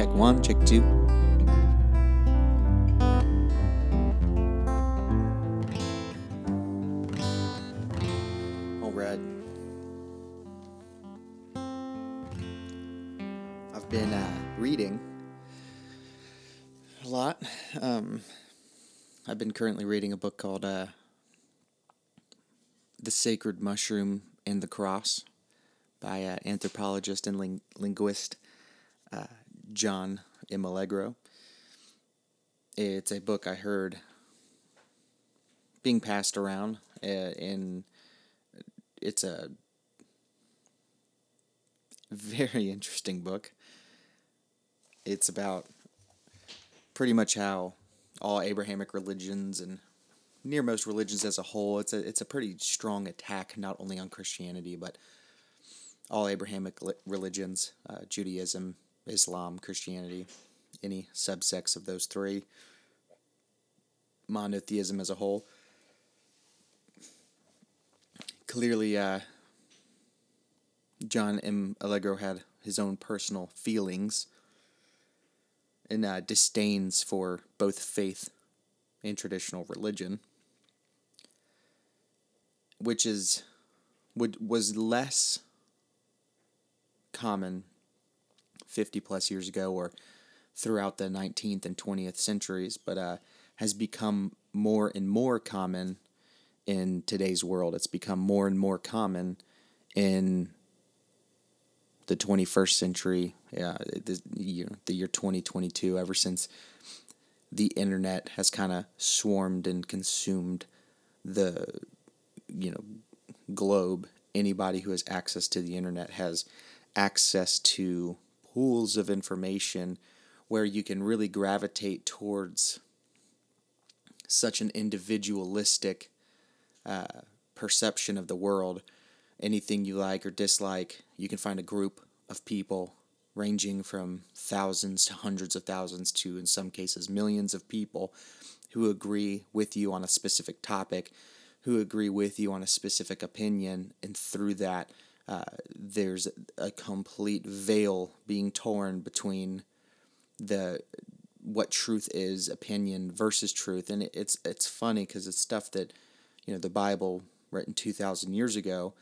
Check one, check two. All right. I've been uh, reading a lot. Um, I've been currently reading a book called uh, The Sacred Mushroom and the Cross by uh, anthropologist and ling- linguist uh, John M. Allegro. It's a book I heard being passed around, uh, and it's a very interesting book. It's about pretty much how all Abrahamic religions and near most religions as a whole, it's a it's a pretty strong attack not only on Christianity but all Abrahamic religions, uh, Judaism, Islam, Christianity, any subsects of those three, monotheism as a whole. Clearly, uh, John M. Allegro had his own personal feelings and uh, disdains for both faith and traditional religion, which is would was less common 50 plus years ago or throughout the 19th and 20th centuries, but uh, has become more and more common in today's world. It's become more and more common in the 21st century, yeah, the year, the year 2022, ever since the internet has kind of swarmed and consumed the, you know, globe. Anybody who has access to the internet has access to pools of information where you can really gravitate towards such an individualistic uh, perception of the world. Anything you like or dislike, you can find a group of people ranging from thousands to hundreds of thousands to, in some cases, millions of people who agree with you on a specific topic, who agree with you on a specific opinion, and through that, uh, there's a complete veil being torn between the what truth is, opinion versus truth, and it's it's funny because it's stuff that you know the Bible written two thousand years ago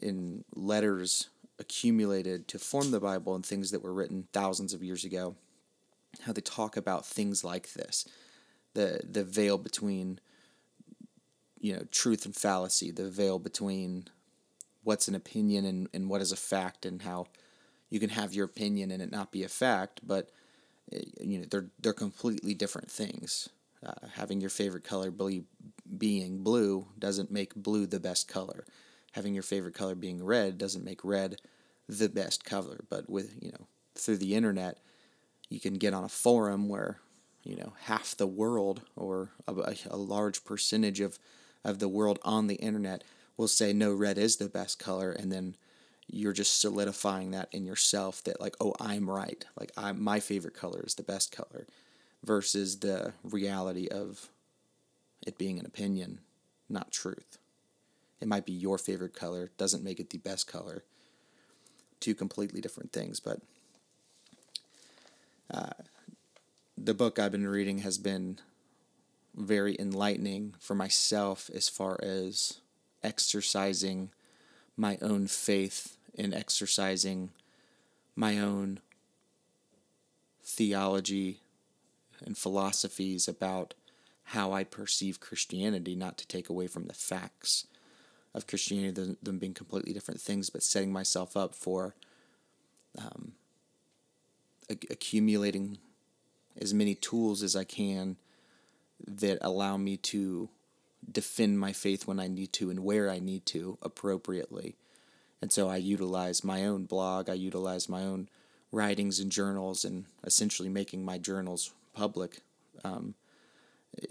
in letters accumulated to form the Bible and things that were written thousands of years ago. How they talk about things like this, the the veil between you know truth and fallacy, the veil between what's an opinion and, and what is a fact and how you can have your opinion and it not be a fact, but eh, you know they're they're completely different things. Uh, having your favorite color be, being blue doesn't make blue the best color. Having your favorite color being red doesn't make red the best color. But with you know through the internet, you can get on a forum where you know half the world or a, a large percentage of of the world on the internet will say no red is the best color and then you're just solidifying that in yourself that like oh i'm right. Like i my favorite color is the best color versus the reality of it being an opinion not truth. It might be your favorite color doesn't make it the best color. Two completely different things but uh, the book i've been reading has been very enlightening for myself as far as exercising my own faith and exercising my own theology and philosophies about how I perceive Christianity, not to take away from the facts of Christianity, them being completely different things, but setting myself up for um, accumulating as many tools as I can that allow me to defend my faith when I need to and where I need to appropriately. And so I utilize my own blog, I utilize my own writings and journals, and essentially making my journals public um,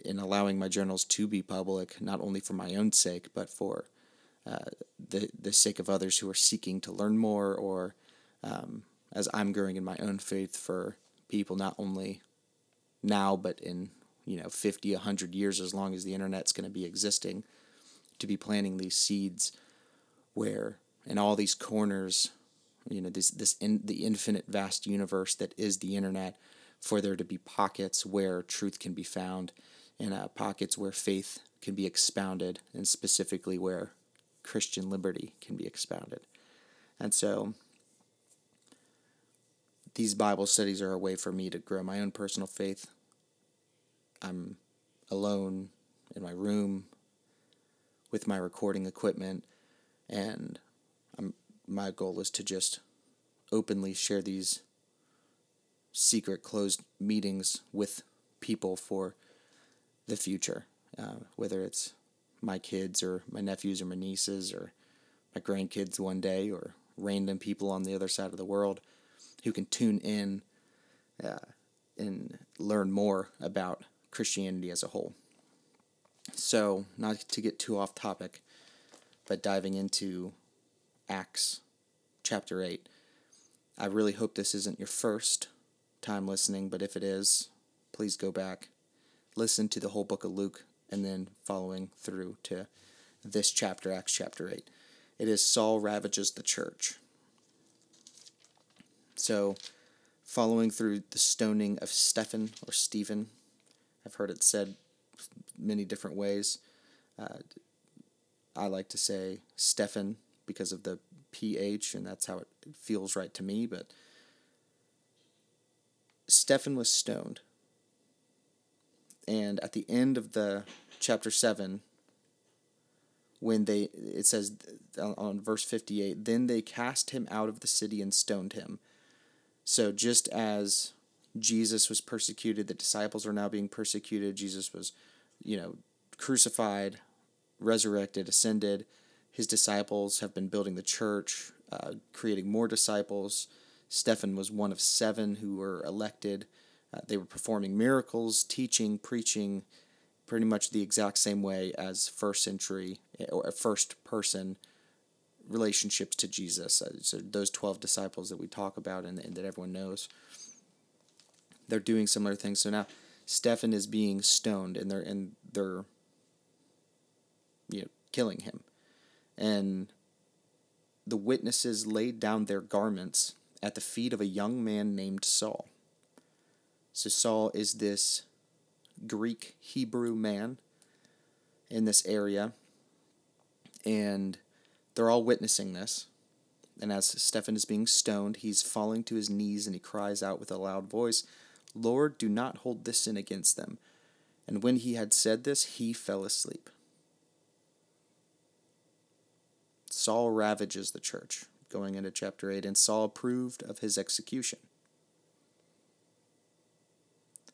and allowing my journals to be public, not only for my own sake, but for uh, the, the sake of others who are seeking to learn more, or um, as I'm growing in my own faith for people not only now, but in you know 50 100 years as long as the internet's going to be existing to be planting these seeds where in all these corners you know this this in the infinite vast universe that is the internet for there to be pockets where truth can be found and uh, pockets where faith can be expounded and specifically where christian liberty can be expounded. And so these bible studies are a way for me to grow my own personal faith i'm alone in my room with my recording equipment and I'm, my goal is to just openly share these secret closed meetings with people for the future, uh, whether it's my kids or my nephews or my nieces or my grandkids one day or random people on the other side of the world who can tune in uh, and learn more about Christianity as a whole. So, not to get too off topic, but diving into Acts chapter 8. I really hope this isn't your first time listening, but if it is, please go back, listen to the whole book of Luke, and then following through to this chapter, Acts chapter 8. It is Saul ravages the church. So, following through the stoning of Stephen or Stephen, I've heard it said many different ways. Uh, I like to say Stephen because of the PH, and that's how it feels right to me, but Stephen was stoned. And at the end of the chapter 7, when they, it says on verse 58, then they cast him out of the city and stoned him. So just as Jesus was persecuted, the disciples are now being persecuted. Jesus was, you know, crucified, resurrected, ascended. His disciples have been building the church, uh, creating more disciples. Stephen was one of seven who were elected. Uh, they were performing miracles, teaching, preaching, pretty much the exact same way as first century or first person relationships to Jesus. Uh, so those 12 disciples that we talk about and, and that everyone knows they're doing similar things. So now Stephen is being stoned and they're and they're you know killing him. And the witnesses laid down their garments at the feet of a young man named Saul. So Saul is this Greek Hebrew man in this area and they're all witnessing this. And as Stephen is being stoned, he's falling to his knees and he cries out with a loud voice, Lord, do not hold this sin against them. And when he had said this, he fell asleep. Saul ravages the church, going into chapter 8, and Saul approved of his execution.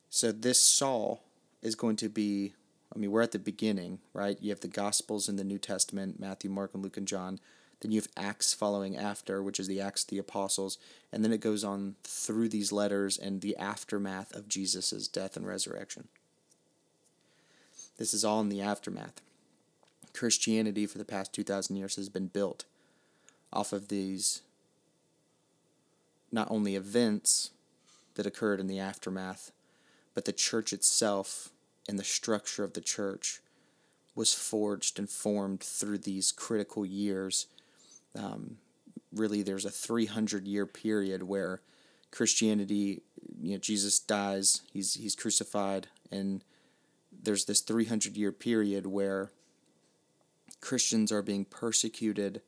So this Saul is going to be, I mean, we're at the beginning, right? You have the Gospels in the New Testament Matthew, Mark, and Luke, and John. Then you have Acts following after, which is the Acts of the Apostles. And then it goes on through these letters and the aftermath of Jesus' death and resurrection. This is all in the aftermath. Christianity for the past 2,000 years has been built off of these not only events that occurred in the aftermath, but the church itself and the structure of the church was forged and formed through these critical years um, really there's a 300 year period where Christianity, you know, Jesus dies, he's he's crucified, and there's this 300 year period where Christians are being persecuted,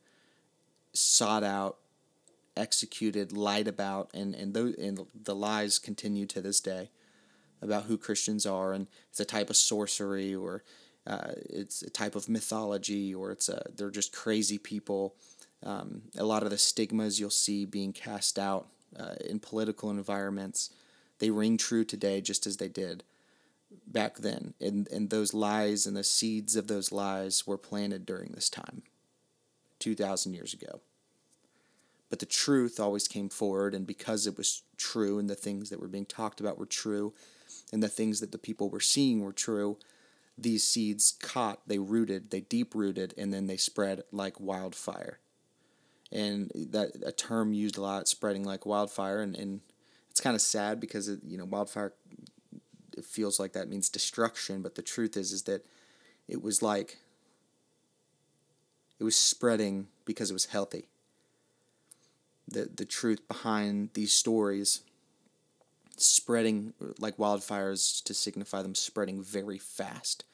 sought out, executed, lied about, and and those and the lies continue to this day about who Christians are, and it's a type of sorcery or uh, it's a type of mythology or it's a they're just crazy people um, a lot of the stigmas you'll see being cast out uh, in political environments, they ring true today just as they did back then. And, and those lies and the seeds of those lies were planted during this time, 2,000 years ago. But the truth always came forward, and because it was true and the things that were being talked about were true, and the things that the people were seeing were true, these seeds caught, they rooted, they deep rooted, and then they spread like wildfire and that a term used a lot, spreading like wildfire, and, and it's kind of sad because it, you know wildfire it feels like that means destruction, but the truth is is that it was like it was spreading because it was healthy. the the truth behind these stories spreading like wildfires to signify them spreading very fast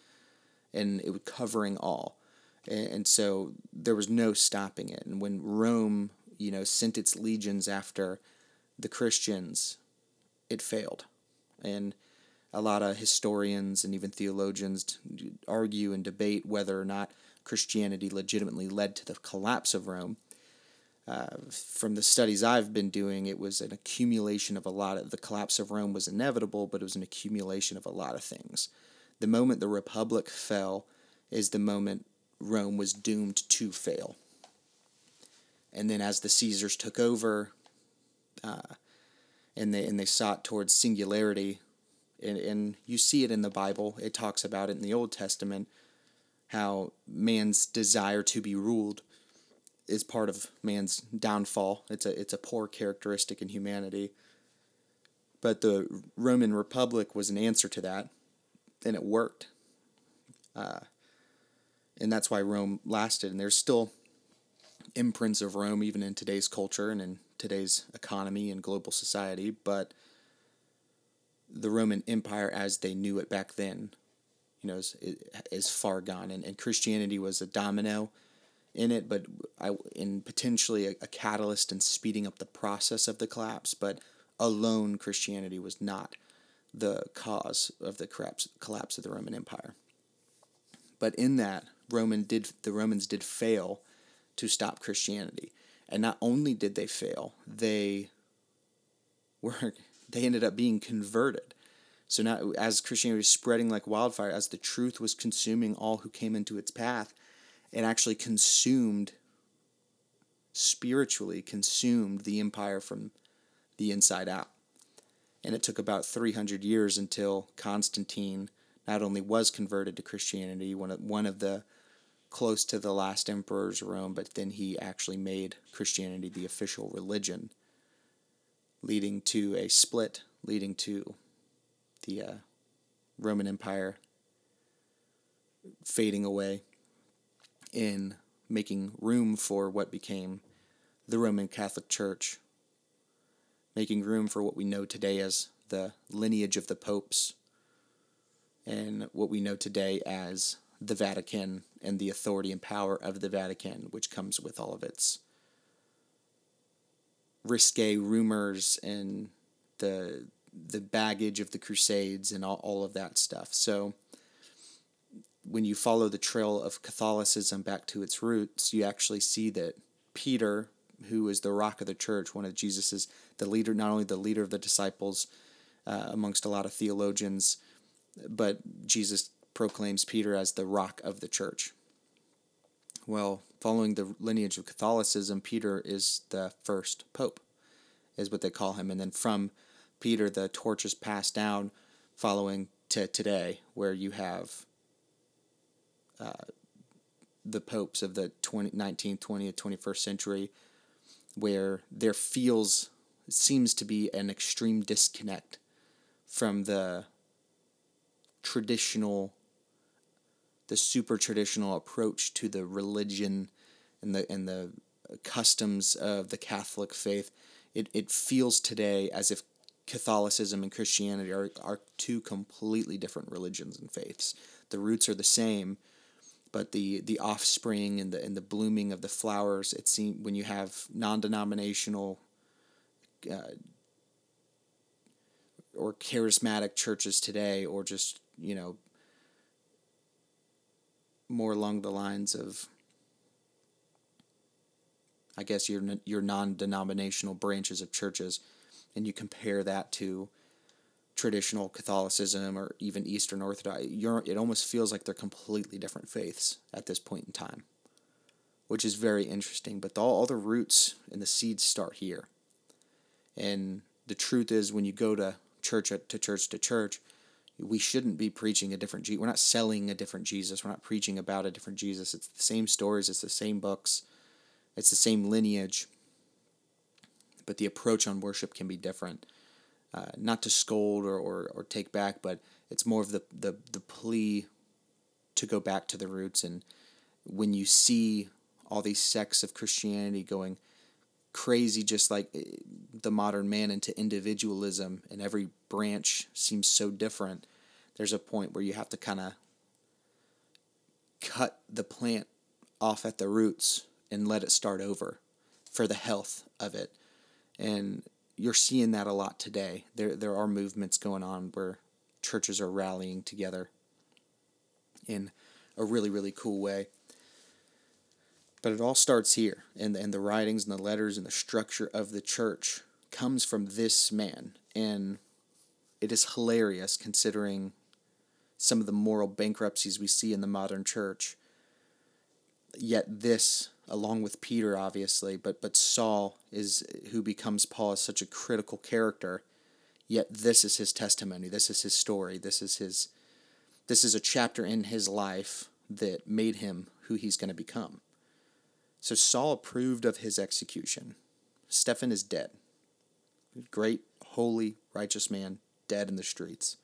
and it was covering all and, so there was no stopping it. And when rome you know sent its legions after the christians it failed. And a lot of historians and even theologians argue and debate whether or not christianity legitimately led to the collapse of rome. Uh, from the studies I've been doing, it was an accumulation of a lot of the collapse of Rome was inevitable, but it was an accumulation of a lot of things. The moment the Republic fell is the moment Rome was doomed to fail. And then as the Caesars took over, uh, and they and they sought towards singularity, and, and you see it in the Bible. It talks about it in the Old Testament, how man's desire to be ruled is part of man's downfall. It's a it's a poor characteristic in humanity. But the Roman Republic was an answer to that, and it worked. Uh, and that's why Rome lasted. And there's still imprints of Rome even in today's culture and in today's economy and global society. But the Roman Empire, as they knew it back then, you know, is, is far gone. And, and Christianity was a domino in it, but I, in potentially a, a catalyst in speeding up the process of the collapse. But alone, Christianity was not the cause of the collapse, collapse of the Roman Empire. But in that, Roman did the Romans did fail to stop Christianity, and not only did they fail, they were they ended up being converted. So now, as Christianity was spreading like wildfire, as the truth was consuming all who came into its path, it actually consumed spiritually consumed the empire from the inside out. And it took about 300 years until Constantine not only was converted to Christianity, one of, one of the close to the last emperors Rome, but then he actually made Christianity the official religion, leading to a split, leading to the uh, Roman Empire fading away in making room for what became the Roman Catholic Church, making room for what we know today as the lineage of the popes and what we know today as the Vatican and the authority and power of the Vatican, which comes with all of its risque rumors and the the baggage of the Crusades and all, all of that stuff. So when you follow the trail of Catholicism back to its roots, you actually see that Peter, who is the rock of the church, one of Jesus's the leader, not only the leader of the disciples, uh, amongst a lot of theologians, but Jesus proclaims Peter as the rock of the church. Well, following the lineage of Catholicism, Peter is the first pope, is what they call him, and then from Peter, the torch is passed down, following to today, where you have uh, the popes of the 20, 19th, 20th, 21st century, where there feels, seems to be an extreme disconnect from the traditional, the super traditional approach to the religion and the, and the customs of the Catholic faith. It, it feels today as if Catholicism and Christianity are, are two completely different religions and faiths. The roots are the same, but the the offspring and the and the blooming of the flowers it seems when you have non-denominational uh, or charismatic churches today or just you know more along the lines of I guess your your non-denominational branches of churches and you compare that to traditional Catholicism or even Eastern Orthodox, you're, it almost feels like they're completely different faiths at this point in time, which is very interesting. But all, all the roots and the seeds start here. And the truth is, when you go to church to church to church, we shouldn't be preaching a different Jesus. We're not selling a different Jesus. We're not preaching about a different Jesus. It's the same stories. It's the same books. It's the same lineage. But the approach on worship can be different uh, not to scold or, or, or take back, but it's more of the, the, the plea to go back to the roots. And when you see all these sects of Christianity going crazy, just like eh, the modern man, into individualism, and every branch seems so different. There's a point where you have to kind of cut the plant off at the roots and let it start over for the health of it. And you're seeing that a lot today. There there are movements going on where churches are rallying together in a really really cool way. But it all starts here, and and the writings and the letters and the structure of the church comes from this man, and it is hilarious considering some of the moral bankruptcies we see in the modern church. Yet this along with Peter, obviously, but but Saul is who becomes Paul is such a critical character. Yet this is his testimony. This is his story. This is his. This is a chapter in his life that made him who he's going to become. So Saul approved of his execution. Stephen is dead. Great, holy, righteous man, dead in the streets.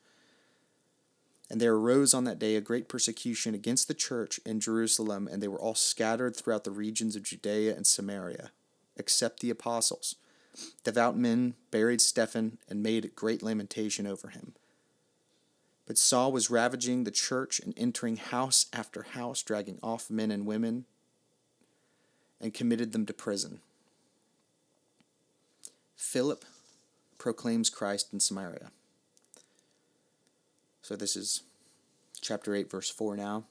And there arose on that day a great persecution against the church in Jerusalem, and they were all scattered throughout the regions of Judea and Samaria, except the apostles. Devout men buried Stephen and made great lamentation over him. But Saul was ravaging the church and entering house after house, dragging off men and women, and committed them to prison. Philip proclaims Christ in Samaria. So this is chapter 8, verse 4 now.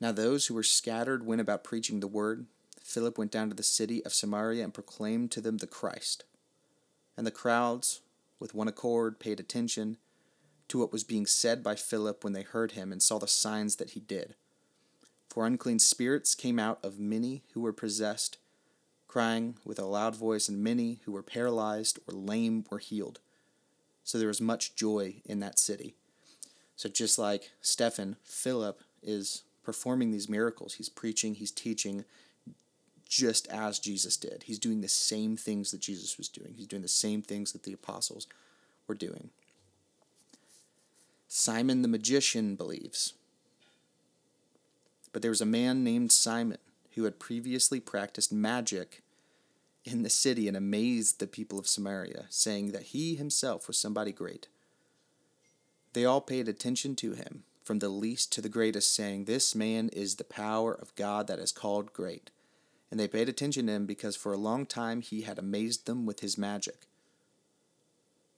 Now those who were scattered went about preaching the word. Philip went down to the city of Samaria and proclaimed to them the Christ. And the crowds, with one accord, paid attention to what was being said by Philip when they heard him and saw the signs that he did. For unclean spirits came out of many who were possessed, crying with a loud voice, and many who were paralyzed or lame were healed. So there was much joy in that city. So just like Stephen, Philip is performing these miracles. He's preaching, he's teaching just as Jesus did. He's doing the same things that Jesus was doing. He's doing the same things that the apostles were doing. Simon the magician believes. But there was a man named Simon who had previously practiced magic in the city and amazed the people of Samaria, saying that he himself was somebody great. They all paid attention to him, from the least to the greatest, saying, This man is the power of God that is called great. And they paid attention to him because for a long time he had amazed them with his magic.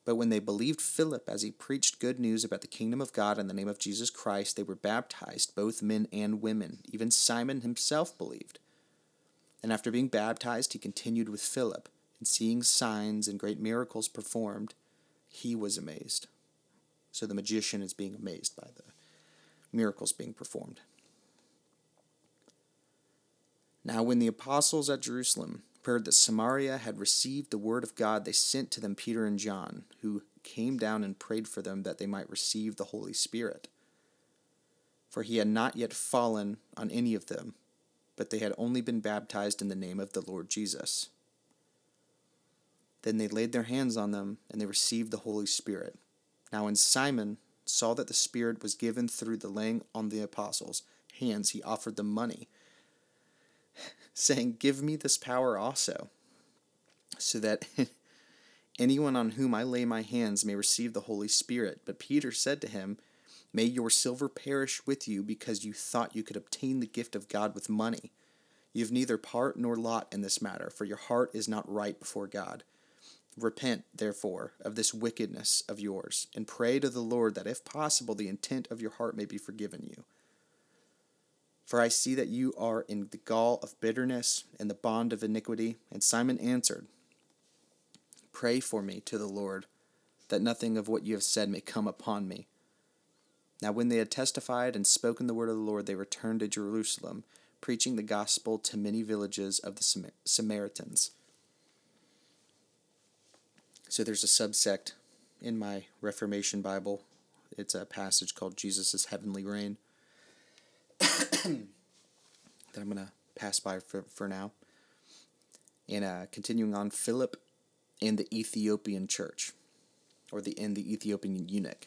But when they believed Philip as he preached good news about the kingdom of God in the name of Jesus Christ, they were baptized, both men and women. Even Simon himself believed. And after being baptized, he continued with Philip, and seeing signs and great miracles performed, he was amazed. So the magician is being amazed by the miracles being performed. Now, when the apostles at Jerusalem heard that Samaria had received the word of God, they sent to them Peter and John, who came down and prayed for them that they might receive the Holy Spirit. For he had not yet fallen on any of them but they had only been baptized in the name of the Lord Jesus. Then they laid their hands on them, and they received the Holy Spirit. Now, when Simon saw that the Spirit was given through the laying on the apostles' hands, he offered them money, saying, Give me this power also, so that anyone on whom I lay my hands may receive the Holy Spirit. But Peter said to him, May your silver perish with you because you thought you could obtain the gift of God with money. You have neither part nor lot in this matter, for your heart is not right before God. Repent, therefore, of this wickedness of yours, and pray to the Lord that, if possible, the intent of your heart may be forgiven you. For I see that you are in the gall of bitterness and the bond of iniquity. And Simon answered, Pray for me to the Lord, that nothing of what you have said may come upon me. Now, when they had testified and spoken the word of the Lord, they returned to Jerusalem, preaching the gospel to many villages of the Samaritans. So there's a subsect in my Reformation Bible. It's a passage called Jesus' Heavenly Reign that I'm going to pass by for, for now. And uh, continuing on, Philip and the Ethiopian church, or the in the Ethiopian eunuch.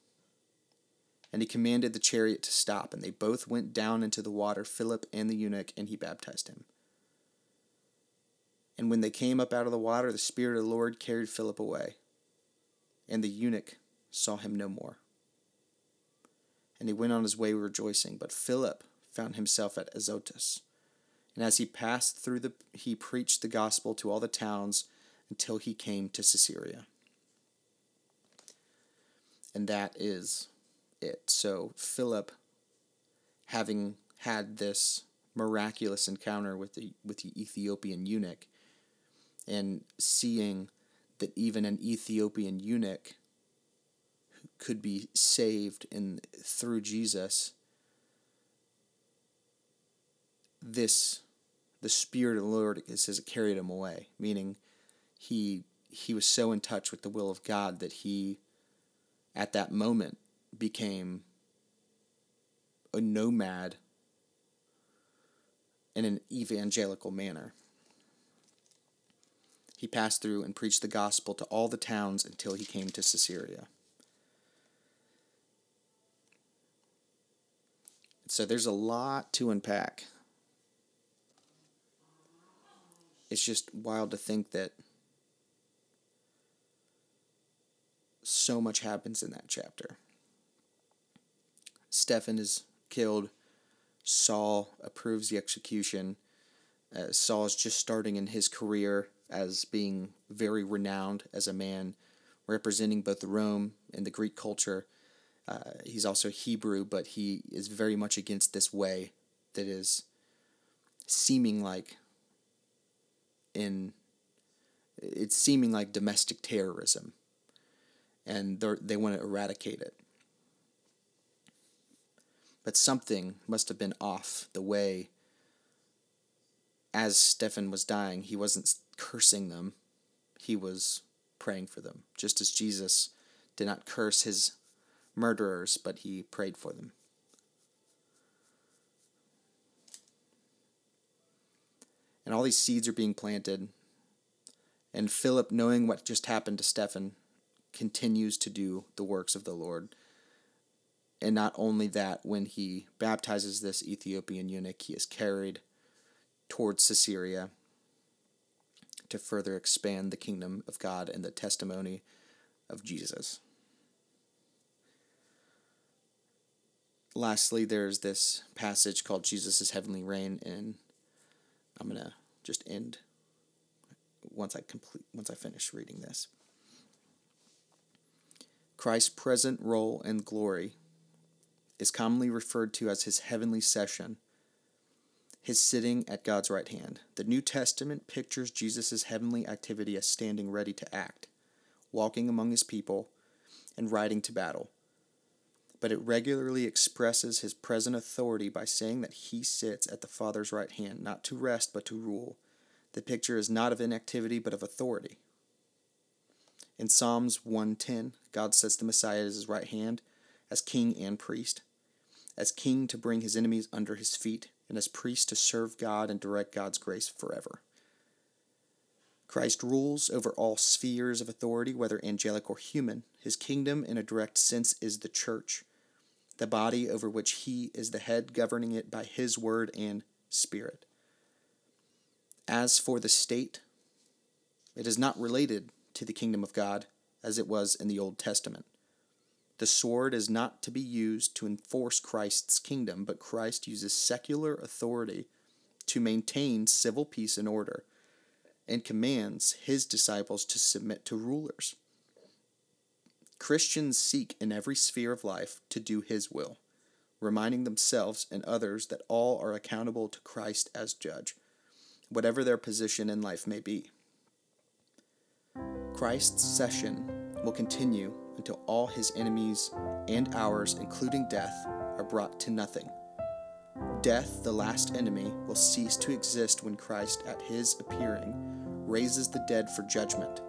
And he commanded the chariot to stop, and they both went down into the water, Philip and the eunuch, and he baptized him. And when they came up out of the water, the Spirit of the Lord carried Philip away, and the eunuch saw him no more. And he went on his way rejoicing. But Philip found himself at Azotus. And as he passed through the, he preached the gospel to all the towns until he came to Caesarea. And that is it. So Philip, having had this miraculous encounter with the with the Ethiopian eunuch, and seeing that even an Ethiopian eunuch could be saved in through Jesus, this the Spirit of the Lord it says it carried him away, meaning he he was so in touch with the will of God that he at that moment became a nomad in an evangelical manner. He passed through and preached the gospel to all the towns until he came to Caesarea. So there's a lot to unpack. It's just wild to think that so much happens in that chapter. Stephen is killed. Saul approves the execution. Uh, Saul is just starting in his career as being very renowned as a man representing both Rome and the Greek culture. Uh, he's also Hebrew, but he is very much against this way that is seeming like in it's seeming like domestic terrorism and they want to eradicate it but something must have been off the way as Stephen was dying, he wasn't cursing them, he was praying for them, just as Jesus did not curse his murderers, but he prayed for them. And all these seeds are being planted. And Philip, knowing what just happened to Stephen, continues to do the works of the Lord. And not only that, when he baptizes this Ethiopian eunuch, he is carried towards Caesarea to further expand the kingdom of God and the testimony of Jesus. Lastly, there's this passage called Jesus' Heavenly Reign, and I'm gonna just end once I complete once I finish reading this. Christ's present role and glory is commonly referred to as his heavenly session, his sitting at God's right hand. The New Testament pictures Jesus' heavenly activity as standing ready to act, walking among his people, and riding to battle. But it regularly expresses his present authority by saying that he sits at the Father's right hand, not to rest, but to rule. The picture is not of inactivity, but of authority. In Psalms 110, God sets the Messiah at his right hand as king and priest. As king to bring his enemies under his feet, and as priest to serve God and direct God's grace forever. Christ rules over all spheres of authority, whether angelic or human. His kingdom, in a direct sense, is the church, the body over which he is the head, governing it by his word and spirit. As for the state, it is not related to the kingdom of God as it was in the Old Testament. The sword is not to be used to enforce Christ's kingdom, but Christ uses secular authority to maintain civil peace and order and commands his disciples to submit to rulers. Christians seek in every sphere of life to do his will, reminding themselves and others that all are accountable to Christ as judge, whatever their position in life may be. Christ's session will continue until all his enemies and ours, including death, are brought to nothing. Death, the last enemy, will cease to exist when Christ, at his appearing, raises the dead for judgment.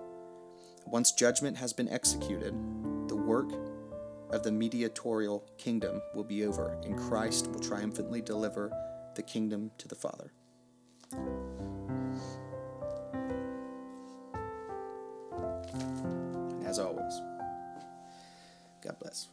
Once judgment has been executed, the work of the mediatorial kingdom will be over, and Christ will triumphantly deliver the kingdom to the Father. God bless.